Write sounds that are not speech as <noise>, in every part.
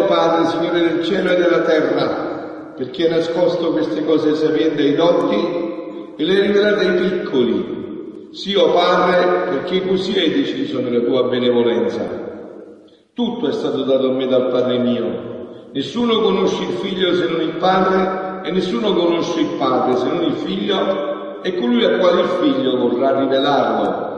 lode Padre, Signore del cielo e della terra, perché hai nascosto queste cose sapienti ai dotti e le rivelate ai piccoli. Sì, o Padre, perché così hai deciso nella tua benevolenza. Tutto è stato dato a me dal Padre mio. Nessuno conosce il Figlio se non il Padre e nessuno conosce il Padre se non il Figlio e colui a quale il Figlio vorrà rivelarlo.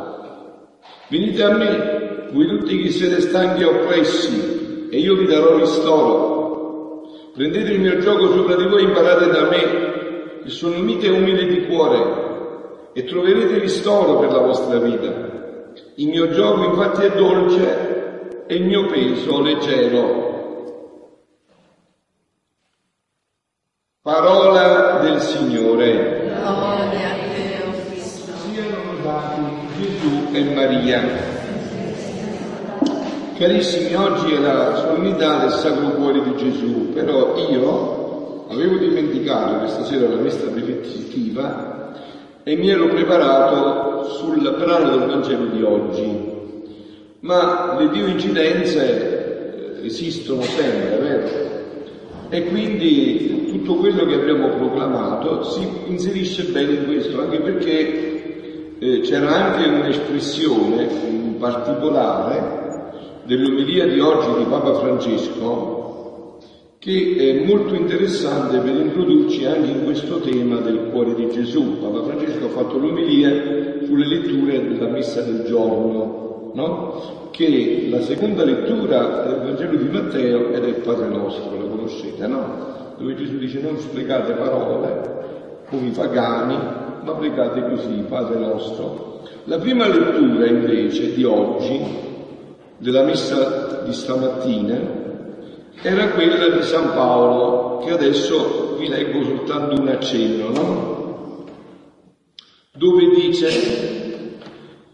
Venite a me, voi tutti che siete stanchi e oppressi, e io vi darò ristoro. Prendete il mio gioco sopra di voi e imparate da me, che sono mite e umile di cuore, e troverete ristoro per la vostra vita. Il mio gioco infatti è dolce e il mio peso leggero. Parola del Signore. Gloria a te, o Cristo. Siano lodati Gesù e Maria. Carissimi, oggi è la solennità del Sacro Cuore di Gesù, però io avevo dimenticato questa sera la messa riflessiva e mi ero preparato sul brano del Vangelo di oggi. Ma le due incidenze eh, esistono sempre, vero? E quindi tutto quello che abbiamo proclamato si inserisce bene in questo, anche perché eh, c'era anche un'espressione in particolare dell'omelia di oggi di Papa Francesco che è molto interessante per introdurci anche in questo tema del cuore di Gesù. Papa Francesco ha fatto l'omelia sulle letture della messa del giorno, no? che la seconda lettura del Vangelo di Matteo è del Padre nostro, la conoscete, no? Dove Gesù dice non sprecate parole come i pagani, ma pregate così, Padre nostro. La prima lettura invece di oggi, della messa di stamattina, era quella di San Paolo, che adesso vi leggo soltanto un accenno, no? Dove dice,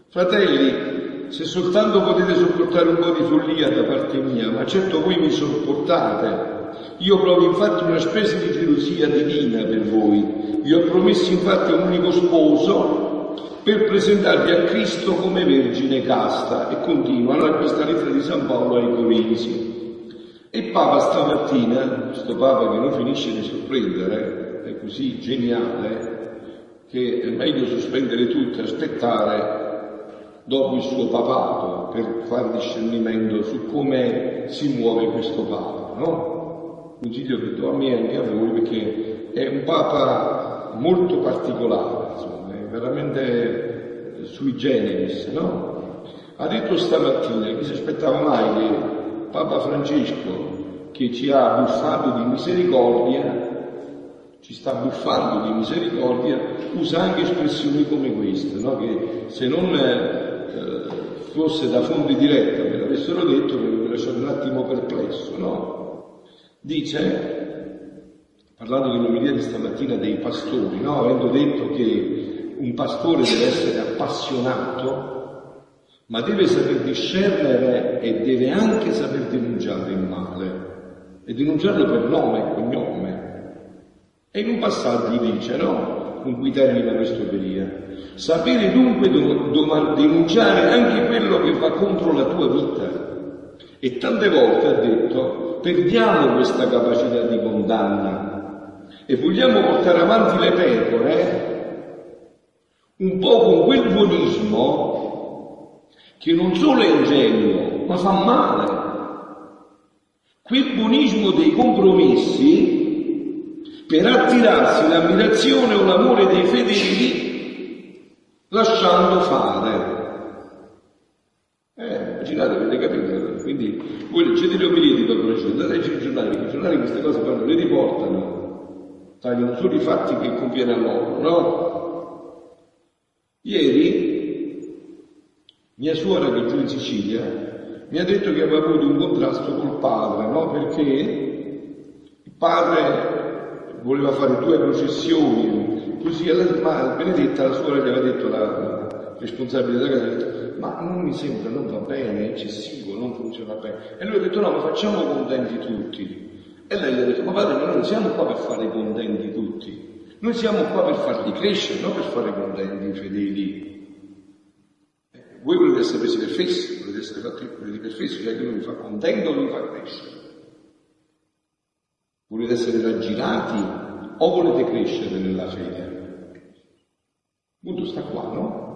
fratelli, se soltanto potete sopportare un po' di follia da parte mia, ma certo voi mi sopportate. Io provo infatti una specie di gelosia divina per voi. Vi ho promesso infatti un unico sposo per presentarvi a Cristo come vergine casta. E continua a questa lettera di San Paolo ai Corinzi. E Papa stamattina, questo Papa che non finisce di sorprendere, è così geniale, che è meglio sospendere tutto e aspettare dopo il suo papato per fare discernimento su come si muove questo Papa, no? Consiglio che do a me e anche a voi perché è un Papa molto particolare, veramente sui generis, no? Ha detto stamattina, chi si aspettava mai che Papa Francesco, che ci ha buffato di misericordia, ci sta buffando di misericordia, usa anche espressioni come queste, no? che se non eh, fosse da fonti dirette me l'avessero detto mi lasciato un attimo perplesso. No? Dice, parlando dell'omelia di stamattina dei pastori, no? avendo detto che un pastore deve essere appassionato, ma deve saper discernere e deve anche saper denunciare il male e denunciarlo per nome e cognome. E in un passaggio dice, no? Con cui termina questa operia. Sapere dunque do, do, denunciare anche quello che va contro la tua vita. E tante volte ha detto, perdiamo questa capacità di condanna e vogliamo portare avanti le pecore un po' con quel buonismo che non solo è ingenuo, ma fa male. Quel buonismo dei compromessi per attirarsi l'ammirazione o l'amore dei fedeli lasciando fare. Eh, immaginate, avete capito? Quindi voi leggete le omelie di Papa Francesco, andate a i giornali, perché i giornali queste cose non le riportano, tagliano solo i fatti che conviene a loro, no? Ieri mia suora che è giù in Sicilia mi ha detto che aveva avuto un contrasto col padre, no? Perché il padre voleva fare due processioni, così alla, ma Benedetta, la suora, gli aveva detto la, responsabile della casa, detto, ma non mi sembra, non va bene, è eccessivo, non funziona bene. E lui ha detto no, ma facciamo contenti tutti. E lei gli ha detto, ma padre, noi non siamo qua per fare contenti tutti, noi siamo qua per farli crescere, non per fare contenti i fedeli. Voi volete essere presi per fessi, volete essere fatti per fessi, cioè che uno vi fa contento o vi fa crescere. Volete essere raggirati o volete crescere nella fede? Il punto sta qua, no?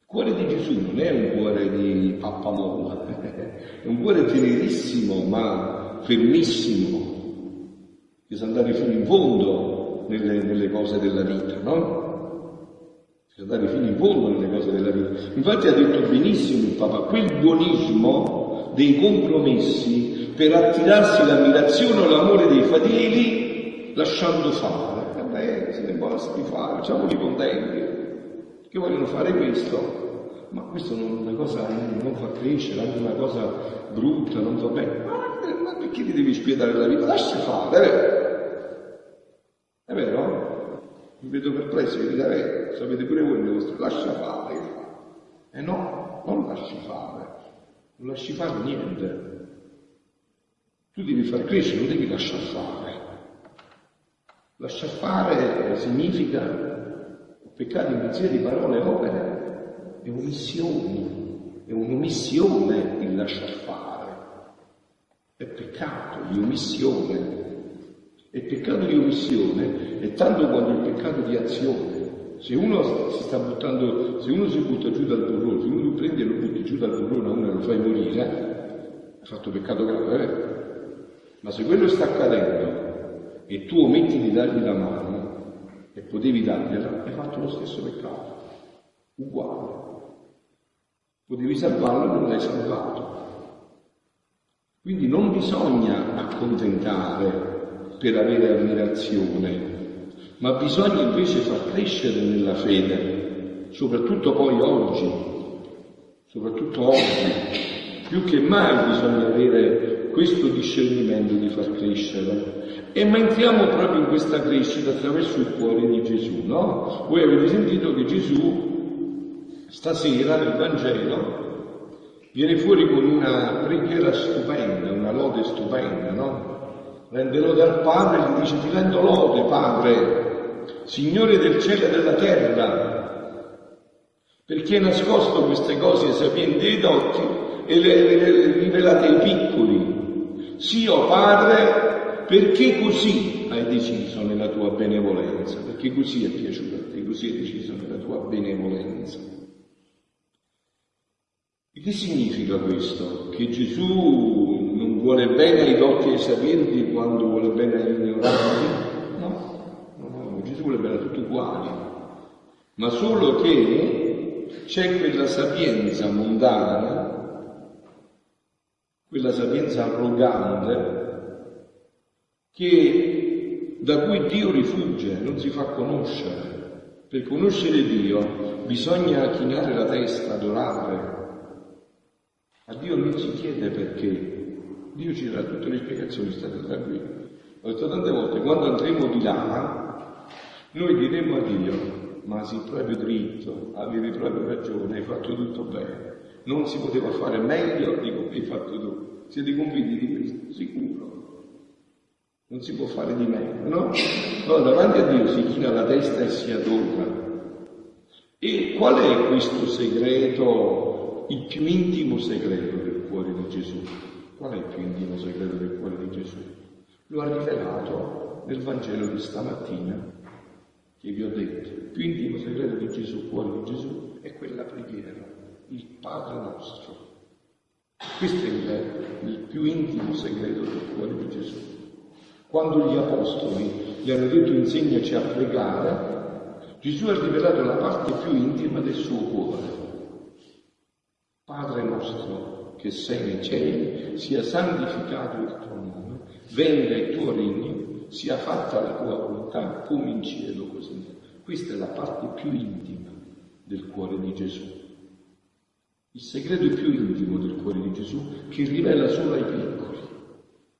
Il cuore di Gesù non è un cuore di pappamolla, <laughs> è un cuore tenerissimo ma fermissimo, che sa andare fino in fondo nelle, nelle cose della vita, no? Andare fino in fondo nelle cose della vita. Infatti ha detto benissimo il Papa, quel buonismo dei compromessi per attirarsi l'ammirazione o l'amore dei fedeli lasciando fare bene, siete basta di fare, facciamoli contenti, che vogliono fare questo, ma questo non, una cosa non fa crescere, anche una cosa brutta, non va bene. Ma, perché ti devi spietare la vita? Lasci fare, è vero? È vero? Mi vedo perplesso, vi dite, eh, sapete pure voi le vostre, lascia fare. E eh no, non lasci fare, non lasci fare niente. Tu devi far crescere, non devi lasciare fare. Lasciar fare significa peccare in pensieri, parole, opere e omissioni. È un'omissione il lasciar fare. È peccato di omissione. E peccato di omissione è tanto quanto il peccato di azione. Se uno si sta buttando, se uno si butta giù dal burrone, se uno lo prende e lo butti giù dal burrone a uno lo fai morire, ha fatto peccato grave, eh? Ma se quello sta accadendo e tu ometti di dargli la mano e potevi dargliela, hai fatto lo stesso peccato, uguale. Potevi salvarlo e non l'hai salvato. Quindi non bisogna accontentare per avere ammirazione, ma bisogna invece far crescere nella fede, soprattutto poi oggi, soprattutto oggi, più che mai bisogna avere questo discernimento di far crescere e ma entriamo proprio in questa crescita attraverso il cuore di Gesù, no? Voi avete sentito che Gesù stasera nel Vangelo viene fuori con una preghiera stupenda, una lode stupenda, no? Rende lode al Padre e gli dice ti rendo lode, Padre, Signore del cielo e della terra, perché hai nascosto queste cose sapienti ai dotti e le, le, le rivelate ai piccoli. Sì, o oh Padre, perché così hai deciso nella tua benevolenza, perché così è piaciuto a te, così hai deciso nella tua benevolenza. E che significa questo? Che Gesù non vuole bene ai dotti e ai sapienti quando vuole bene agli ignoranti? No, no, no, Gesù vuole bene a tutti uguali, ma solo che c'è quella sapienza mondana, quella sapienza arrogante, che, da cui Dio rifugge, non si fa conoscere. Per conoscere Dio bisogna chinare la testa, adorare. A Dio non si chiede perché. Dio ci darà tutte le spiegazioni, state tranquilli. Ho detto tante volte, quando andremo di là, noi diremo a Dio, ma sei proprio dritto, avevi proprio ragione, hai fatto tutto bene. Non si poteva fare meglio di come hai fatto tu. Siete convinti di questo? Sicuro. Non si può fare di meglio, no? Allora davanti a Dio si china la testa e si adora. E qual è questo segreto, il più intimo segreto del cuore di Gesù? Qual è il più intimo segreto del cuore di Gesù? Lo ha rivelato nel Vangelo di stamattina, che vi ho detto. Il più intimo segreto di Gesù, cuore di Gesù, è quella preghiera, il Padre nostro. Questo è il, il più intimo segreto del cuore di Gesù. Quando gli apostoli gli hanno detto insegnaci a pregare, Gesù ha rivelato la parte più intima del suo cuore. Padre nostro che sei nei cieli, sia santificato il tuo nome, venga il tuo regno, sia fatta la tua volontà come in cielo così. Questa è la parte più intima del cuore di Gesù. Il segreto più intimo del cuore di Gesù che rivela solo ai piccoli.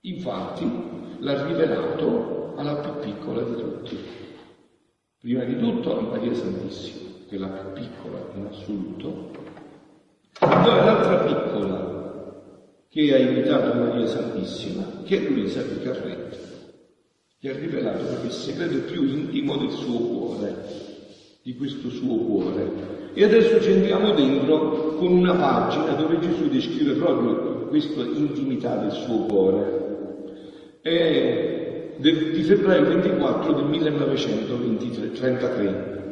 Infatti, l'ha rivelato alla più piccola di tutti. Prima di tutto a Maria Santissima, che è la più piccola in assoluto, poi l'altra piccola che ha imitato Maria Santissima, che è Luisa di Carretto. Gli ha rivelato il segreto più intimo del suo cuore, di questo suo cuore. E adesso ci entriamo dentro con una pagina dove Gesù descrive proprio questa intimità del suo cuore. È di febbraio 24 del 1933.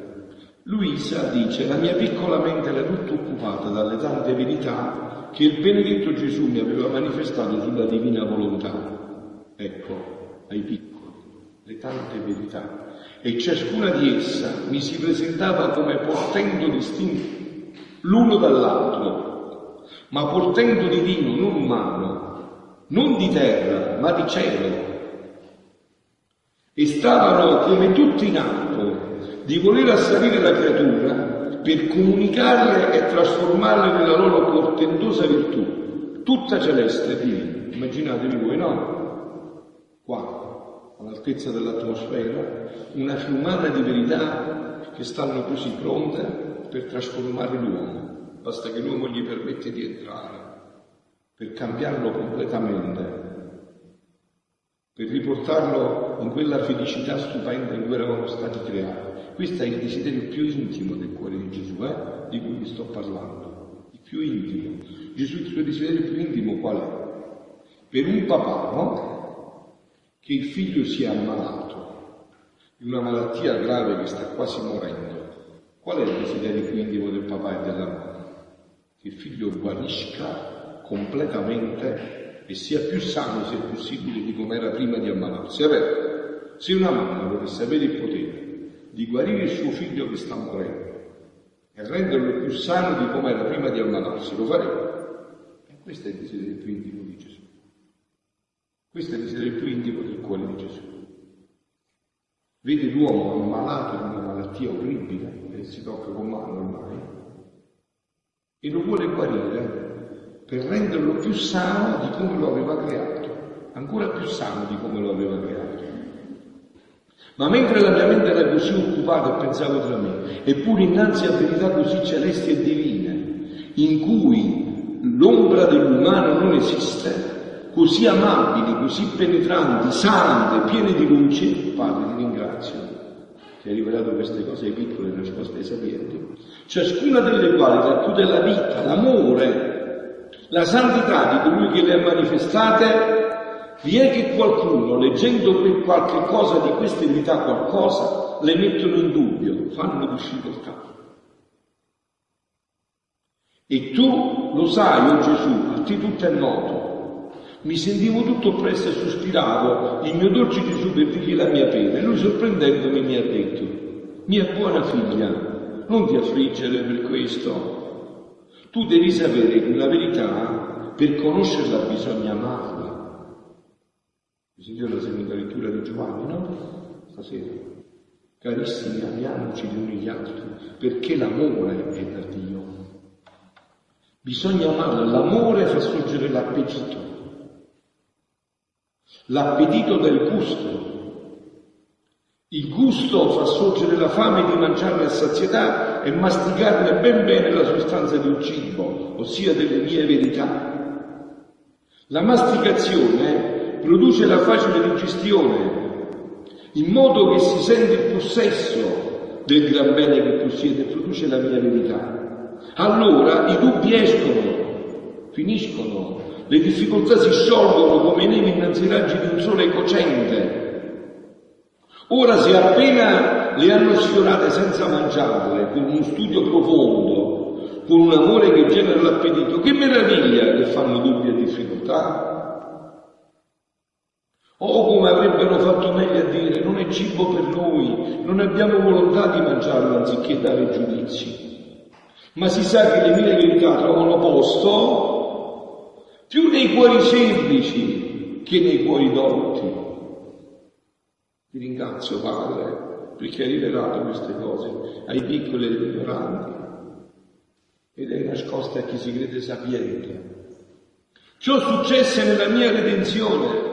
Luisa dice, la mia piccola mente era tutta occupata dalle tante verità che il benedetto Gesù mi aveva manifestato sulla divina volontà. Ecco, ai piccoli, le tante verità. E ciascuna di essa mi si presentava come portendo distinti l'uno dall'altro, ma portendo divino, non umano, non di terra, ma di cielo. E stavano come tutti in atto di voler assalire la creatura per comunicarle e trasformarle nella loro portentosa virtù, tutta celeste e divina. Immaginatevi voi, no? Qua, all'altezza dell'atmosfera, una fiumana di verità che stanno così pronte per trasformare l'uomo. Basta che l'uomo gli permette di entrare, per cambiarlo completamente, per riportarlo in quella felicità stupenda in cui eravamo stati creati. Questo è il desiderio più intimo del cuore di Gesù, eh? di cui vi sto parlando. Il più intimo. Gesù il suo desiderio più intimo qual è? Per un papà, no? Che il figlio sia ammalato di una malattia grave che sta quasi morendo. Qual è il desiderio più intimo del papà e della mamma? Che il figlio guarisca completamente e sia più sano, se possibile, di come era prima di ammalarsi. Vero? Se una mamma dovesse avere il potere di guarire il suo figlio che sta morendo e renderlo più sano di come era prima di ammalarsi, lo faremo. E questo è il desiderio più intimo di Gesù. Questo è il desiderio più intimo del cuore di Gesù. Vede l'uomo ammalato di una malattia orribile, che si tocca con mano ormai, e lo vuole guarire per renderlo più sano di come lo aveva creato, ancora più sano di come lo aveva creato. Ma mentre la mia mente era così occupata e pensavo tra me, eppure innanzi a verità così celesti e divine, in cui l'ombra dell'umano non esiste, così amabili, così penetranti, sante, piene di luce, Padre ti ringrazio che hai rivelato queste cose ai piccoli e nascoste ai sapienti, ciascuna delle quali racchiude la vita, l'amore, la santità di colui che le ha manifestate vi è che qualcuno, leggendo per qualche cosa di queste verità qualcosa, le mettono in dubbio, fanno difficoltà. E tu lo sai, oh Gesù, a te tutto è noto. Mi sentivo tutto oppresso e sospiravo, il mio dolce Gesù per dirgli la mia pena. E lui sorprendendomi mi ha detto, mia buona figlia, non ti affliggere per questo. Tu devi sapere che la verità, per conoscerla bisogna amarla. Sentite la seconda lettura di Giovanni, no? Stasera. Carissimi, amiamoci gli uni gli altri, perché l'amore è da Dio. Bisogna amarlo, l'amore fa sorgere l'appetito. L'appetito del gusto. Il gusto fa sorgere la fame di mangiarne a sazietà e masticarne ben bene la sostanza del cibo, ossia delle mie verità. La masticazione produce la facile digestione, in modo che si sente il possesso del gran bene che possiede, produce la mia verità. Allora i dubbi escono, finiscono, le difficoltà si sciolgono come nevi innanzi ai raggi di un sole cocente. Ora se appena le hanno sfiorate senza mangiarle, con uno studio profondo, con un amore che genera l'appetito, che meraviglia che fanno dubbi e difficoltà. O come avrebbero fatto meglio a dire, non è cibo per noi, non abbiamo volontà di mangiarlo anziché dare giudizi. Ma si sa che le mie verità trovano posto più nei cuori semplici che nei cuori dotti. Ti ringrazio Padre perché hai rivelato queste cose ai piccoli e agli ignoranti ed è nascosta a chi si crede sapiente. Ciò successe nella mia redenzione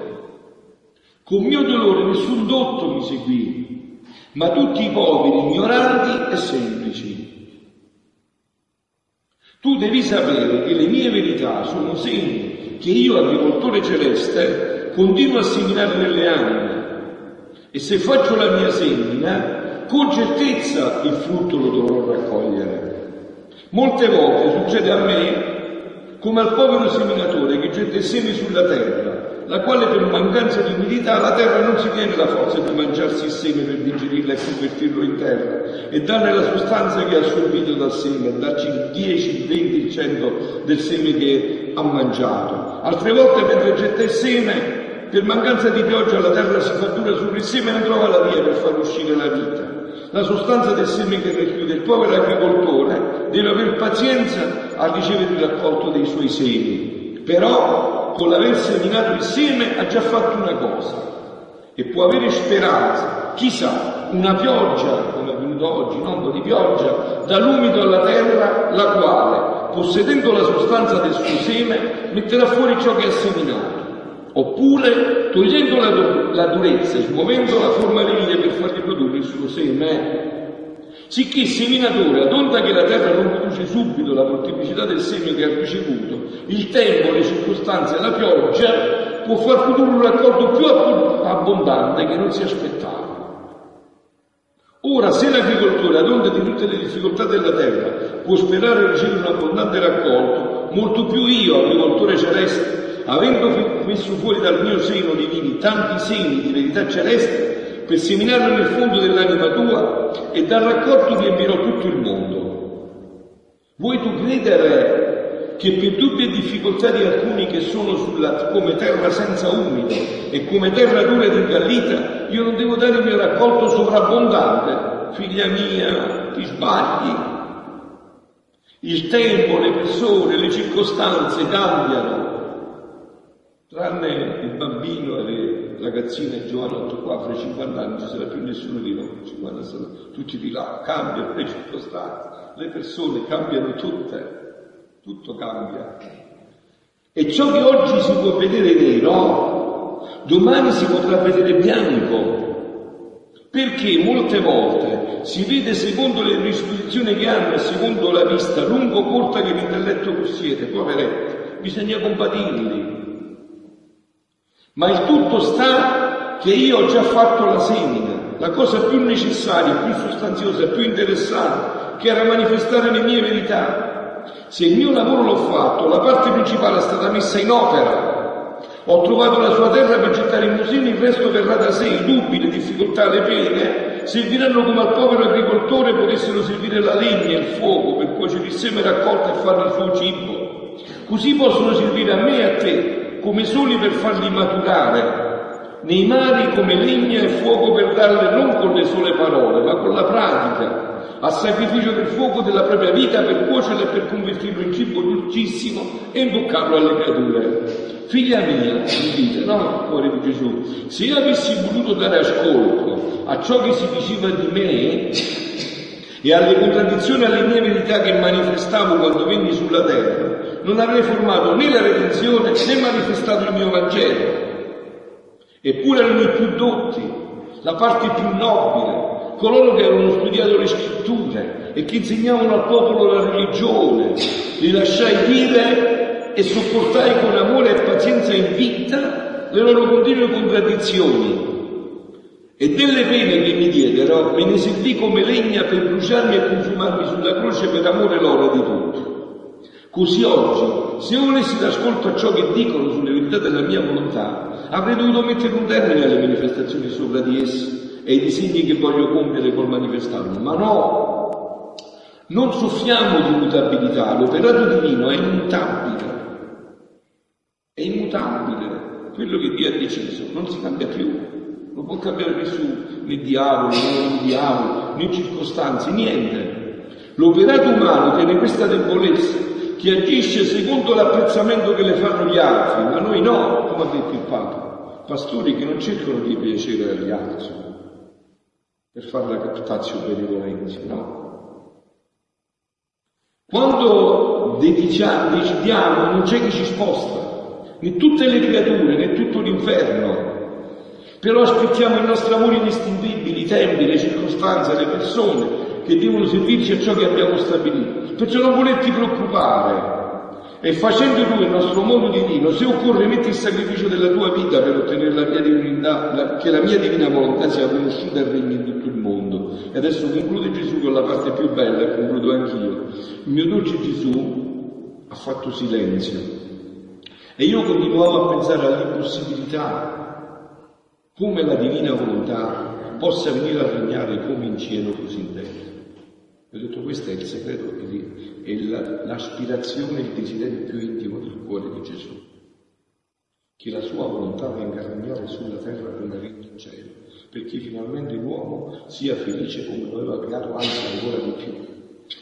con mio dolore nessun dotto mi seguì, ma tutti i poveri, ignoranti e semplici. Tu devi sapere che le mie verità sono segni che io, agricoltore celeste, continuo a seminare nelle anime e se faccio la mia semina, con certezza il frutto lo dovrò raccogliere. Molte volte succede a me come al povero seminatore che getta i semi sulla terra, la quale per mancanza di umidità la terra non si tiene la forza di mangiarsi il seme per digerirla e convertirlo in terra e darne la sostanza che ha assorbito dal seme, darci il 10, il 20, il 100 del seme che ha mangiato. Altre volte mentre getta il seme per mancanza di pioggia la terra si fa dura sul seme e non trova la via per far uscire la vita. La sostanza del seme che racchiude il povero agricoltore deve avere pazienza a ricevere il raccolto dei suoi semi. Però con l'aver seminato il seme ha già fatto una cosa e può avere speranza. Chissà, una pioggia, come è venuto oggi, un po' di pioggia, dall'umido alla terra, la quale, possedendo la sostanza del suo seme, metterà fuori ciò che ha seminato oppure togliendo la, la durezza e smuovendo la forma livida per fargli produrre il suo seme. Sicché il seminatore, ad onda che la terra non produce subito la molteplicità del seme che ha ricevuto, il tempo, le circostanze la pioggia può far produrre un raccolto più abbondante che non si aspettava. Ora, se l'agricoltore, ad onda di tutte le difficoltà della terra, può sperare di ricevere un abbondante raccolto, molto più io, agricoltore celeste, avendo messo fuori dal mio seno divini tanti segni di verità celeste, per seminarlo nel fondo dell'anima tua e dal raccolto riempirò tutto il mondo. Vuoi tu credere che per dubbi e difficoltà di alcuni che sono sulla, come terra senza umido e come terra dura ed ingallita, io non devo dare il mio raccolto sovrabbondante? Figlia mia, ti sbagli. Il tempo, le persone, le circostanze cambiano Tranne il bambino e le ragazzine giovanotto qua, fra 50 anni non ci sarà più nessuno di noi, 50 sono tutti di là, cambiano le circostanze, le persone cambiano tutte, tutto cambia. E ciò che oggi si può vedere nero, domani si potrà vedere bianco, perché molte volte si vede secondo le disposizioni che hanno secondo la vista lungo corta che l'intelletto possiede, poveretti, bisogna compatirli, ma il tutto sta che io ho già fatto la semina, la cosa più necessaria, più sostanziosa, più interessante, che era manifestare le mie verità. Se il mio lavoro l'ho fatto, la parte principale è stata messa in opera. Ho trovato la sua terra per gettare in musini, il resto verrà da sé, i dubbi, le difficoltà, le pene, serviranno come al povero agricoltore potessero servire la legna e il fuoco per cuocere il seme raccolto e farne il suo cibo. Così possono servire a me e a te, come soli per farli maturare, nei mari come legna e fuoco per darle non con le sole parole, ma con la pratica, a sacrificio del fuoco della propria vita per cuocerlo e per convertirlo in cibo dolcissimo e imboccarlo alle creature. Figlia mia, mi dite, no, cuore di Gesù, se io avessi voluto dare ascolto a ciò che si diceva di me e alle contraddizioni alle mie verità che manifestavo quando venni sulla terra, non avrei formato né la redenzione né manifestato il mio Vangelo. Eppure erano i più dotti, la parte più nobile, coloro che avevano studiato le scritture e che insegnavano al popolo la religione. Li lasciai dire e sopportai con amore e pazienza in vita le loro continue contraddizioni. E delle pene che mi diedero me ne servì come legna per bruciarmi e consumarmi sulla croce per amore loro di tutti. Così oggi, se io volessi dar ascolto a ciò che dicono sulle verità della mia volontà, avrei dovuto mettere un termine alle manifestazioni sopra di essi e ai disegni che voglio compiere col manifestarlo. Ma no, non soffriamo di mutabilità, l'operato divino è immutabile, è immutabile, quello che Dio ha deciso, non si cambia più, non può cambiare nessuno, né diavolo, né diavolo, né circostanze, niente. L'operato umano tiene questa debolezza che agisce secondo l'apprezzamento che le fanno gli altri, ma noi no, come ha detto il Papa, pastori che non cercano di piacere agli altri per fare la captazio benevolenza, no. Quando decidiamo, decidiamo non c'è chi ci sposta, né tutte le creature, né tutto l'inferno, però aspettiamo il nostro amore inestinguibile, i tempi, le circostanze, le persone che devono servirci a ciò che abbiamo stabilito. Perciò non volerti preoccupare. E facendo tu il nostro modo divino, se occorre metti il sacrificio della tua vita per ottenere la mia divinità, la, che la mia divina volontà sia conosciuta e regni in tutto il mondo. E adesso conclude Gesù con la parte più bella e concludo anch'io. Il mio dolce Gesù ha fatto silenzio. E io continuavo a pensare all'impossibilità, come la divina volontà possa venire a regnare come in cielo così in terra. E ho detto questo è il segreto la, l'aspirazione, il desiderio più intimo del cuore di Gesù. Che la sua volontà venga a regnare sulla terra come regna in cielo, perché finalmente l'uomo sia felice come lo aveva creato, anzi ancora di più.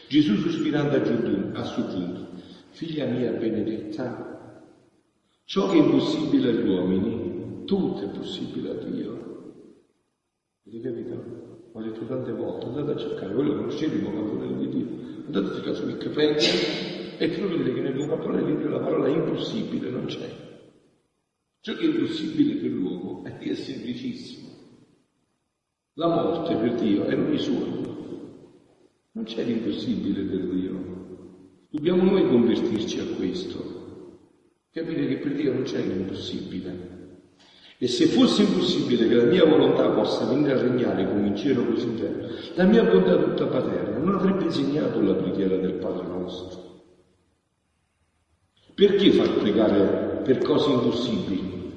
Gesù sospirando ha soggiunto, figlia mia benedetta, ciò che è impossibile agli uomini, tutto è possibile a Dio. Avete capito? Ho detto tante volte, andate a cercare, voi lo conoscete il vocabolario di Dio, andate a cercare su Wikipedia e troverete che nel vocabolario di Dio la parola impossibile non c'è. Ciò che è impossibile per l'uomo è, è semplicissimo. La morte per Dio è risorto. Non c'è l'impossibile per Dio. Dobbiamo noi convertirci a questo. Capire che per Dio non c'è l'impossibile. E se fosse impossibile che la mia volontà possa venire a regnare come in cielo così in terra, la mia bontà tutta paterna non avrebbe insegnato la preghiera del Padre nostro. Perché far pregare per cose impossibili?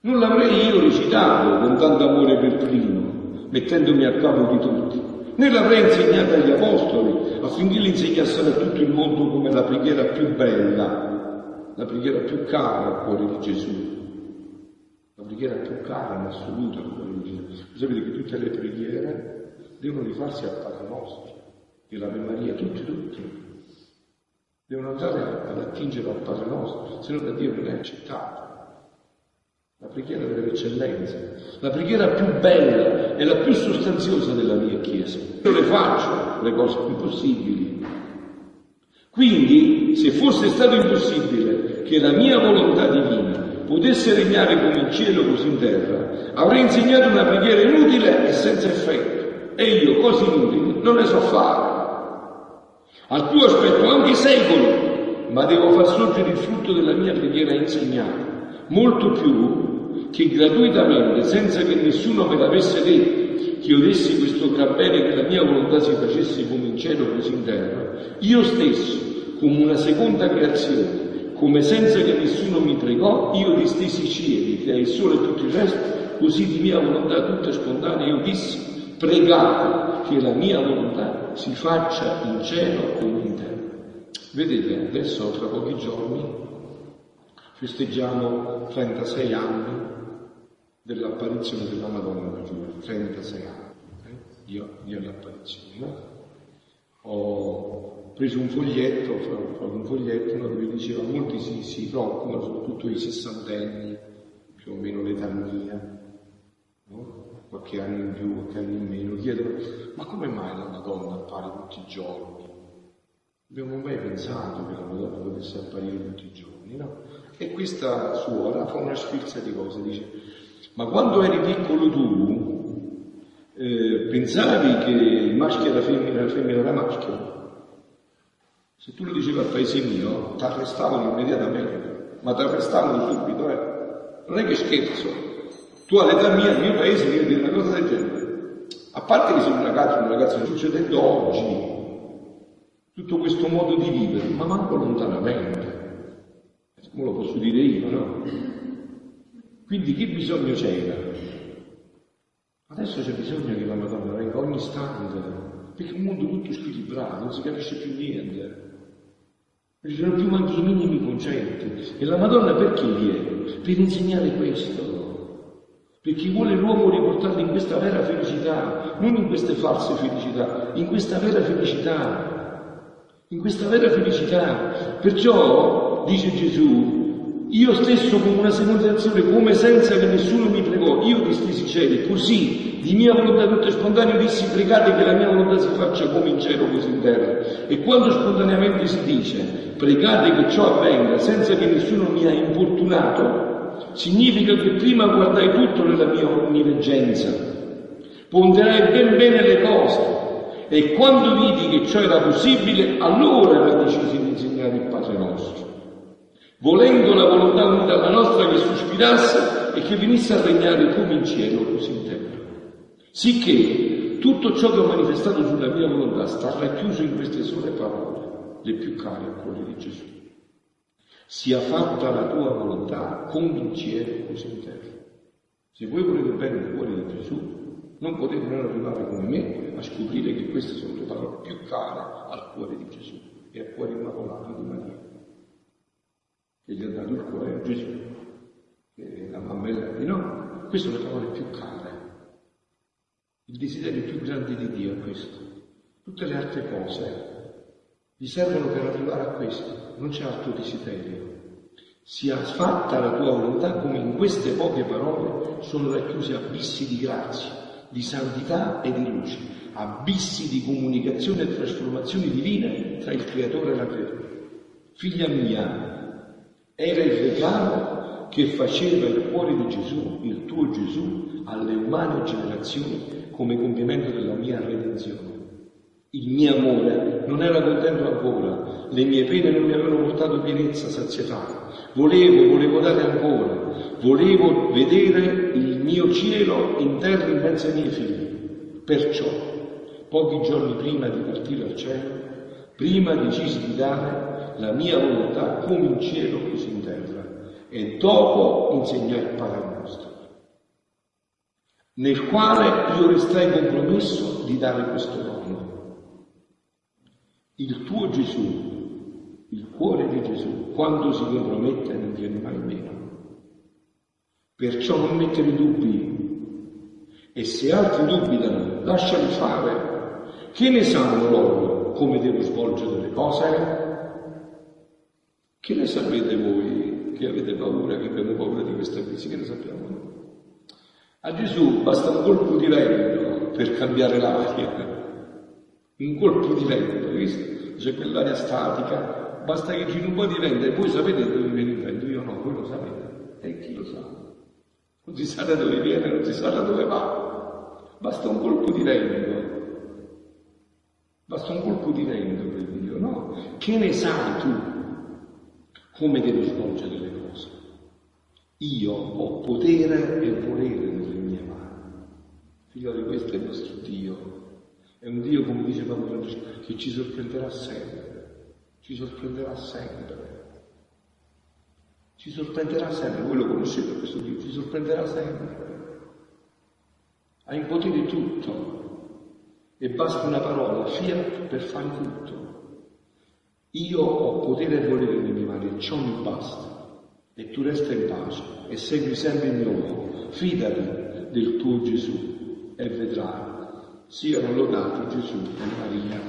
Non l'avrei io recitato con tanto amore per primo, mettendomi a capo di tutti, né l'avrei insegnata agli apostoli affinché li insegnassero a tutto il mondo come la preghiera più bella, la preghiera più cara al cuore di Gesù la preghiera più cara in assoluto cuore di Gesù. Sapete che tutte le preghiere devono rifarsi al Padre nostro, che l'Ave Maria, tutti, tutti, devono andare ad attingere al Padre nostro, se no da Dio non è accettato. La preghiera delle eccellenze, la preghiera più bella e la più sostanziosa della mia Chiesa. Io le faccio le cose più possibili. Quindi, se fosse stato impossibile che la mia volontà divina potesse regnare come in cielo così in terra, avrei insegnato una preghiera inutile e senza effetto. E io, cose inutili, non ne so fare. Al tuo aspetto anche secoli, ma devo far sorgere il frutto della mia preghiera insegnata, molto più che gratuitamente, senza che nessuno me l'avesse detto, che io dessi questo gran bene che la mia volontà si facesse come in cielo così in terra, io stesso, come una seconda creazione, come senza che nessuno mi pregò, io distesi i cieli, creai il sole e tutto il resto, così di mia volontà tutta spontanea io dissi, pregate che la mia volontà si faccia in cielo come in terra. Vedete, adesso tra pochi giorni festeggiamo 36 anni dell'apparizione della Madonna da Giulia, 36 anni eh, di, di all'apparizione. No? Ho preso un foglietto, un foglietto dove diceva molti si, si preoccupano, soprattutto i sessantenni, più o meno l'età mia, no? qualche anno in più, qualche anno in meno, chiedono ma come mai la Madonna appare tutti i giorni? Abbiamo mai pensato che la Madonna potesse apparire tutti i giorni, no? E questa suora fa una sfilza di cose, dice, ma quando eri piccolo tu, eh, pensavi che il maschio era femmina, la femmina era maschio? Se tu lo dicevi al paese mio, ti arrestavano immediatamente, ma ti arrestavano subito, eh. Non è che scherzo. Tu all'età mia, nel mio paese, devi dire una cosa del genere. A parte che sei un ragazzo, un ragazzo succedendo oggi, tutto questo modo di vivere, ma manco lontanamente. Come lo posso dire io, no? Quindi che bisogno c'era? Adesso c'è bisogno che la Madonna venga ogni istante, perché è un mondo tutto squilibrato, non si capisce più niente. Non ci sono più manchi i minimi concetti. E la Madonna perché viene? Per insegnare questo. Perché vuole l'uomo riportarlo in questa vera felicità, non in queste false felicità, in questa vera felicità. In questa vera felicità. Perciò, dice Gesù, io stesso con una secondazione, come senza che nessuno mi pregò, io di stessi cieli, così, di mia volontà tutta spontanea, dissi pregate che la mia volontà si faccia come in cielo così in terra. E quando spontaneamente si dice pregate che ciò avvenga senza che nessuno mi ha importunato, significa che prima guardai tutto nella mia onnireggenza, ponderai ben bene le cose e quando vidi che ciò era possibile, allora mi decisi di insegnare il Padre nostro. Volendo la volontà unita alla nostra che sospirasse e che venisse a regnare come in cielo così in terra. Sicché tutto ciò che ho manifestato sulla mia volontà sta racchiuso in queste sole parole, le più care a cuore di Gesù. Sia fatta la tua volontà come in cielo così in terra. Se voi volete bene il cuore di Gesù, non potete non arrivare come me a scoprire che queste sono le parole più care al cuore di Gesù e al cuore immacolato di Maria, che gli ha dato il cuore a Gesù, che la mammella di no. Queste sono le parole più care. Il desiderio più grande di Dio è questo. Tutte le altre cose gli servono per arrivare a questo, non c'è altro desiderio. Sia fatta la tua volontà come in queste poche parole sono racchiusi abissi di grazia di santità e di luce, abissi di comunicazione e trasformazione divina tra il creatore e la creatura. Figlia mia, era il regalo che faceva il cuore di Gesù, il tuo Gesù, alle umane generazioni come compimento della mia redenzione. Il mio amore non era contento ancora, le mie pene non mi avevano portato pienezza, sazietà. Volevo, volevo dare ancora, volevo vedere il mio cielo in terra in mezzo ai miei figli. Perciò, pochi giorni prima di partire al cielo, prima decisi di dare la mia volontà come in cielo così in terra e dopo insegnai il Padre nostro, nel quale io restai compromesso di dare questo dono il tuo Gesù, il cuore di Gesù, quando si compromette non viene mai meno. Perciò non mettere dubbi e se altri dubitano, lasciali fare. Che ne sanno loro come devo svolgere le cose? Che ne sapete voi che avete paura, che abbiamo paura di questa crisi? Che ne sappiamo noi? A Gesù basta un colpo di vento per cambiare l'aria un colpo di vento, visto? C'è quell'aria statica, basta che giri un po' di vento e voi sapete dove viene il vento, io no, voi lo sapete, e chi lo sa? Non si sa da dove viene, non si sa da dove va, basta un colpo di vento, basta un colpo di vento per Dio, no? Che ne sai tu come devi svolgere le cose? Io ho potere e volere nelle mie mani. Figlio di questo è il nostro Dio, è un Dio, come dice Papa Francesco, che ci sorprenderà sempre, ci sorprenderà sempre. Ci sorprenderà sempre, voi lo conoscete questo Dio, ci sorprenderà sempre. Ha in potere tutto e basta una parola, fiat, per fare tutto. Io ho potere e volere nelle mie mani ciò mi basta. E tu resta in pace e segui sempre il mio uomo. Fidati del tuo Gesù e vedrai siano lodati Gesù e Maria.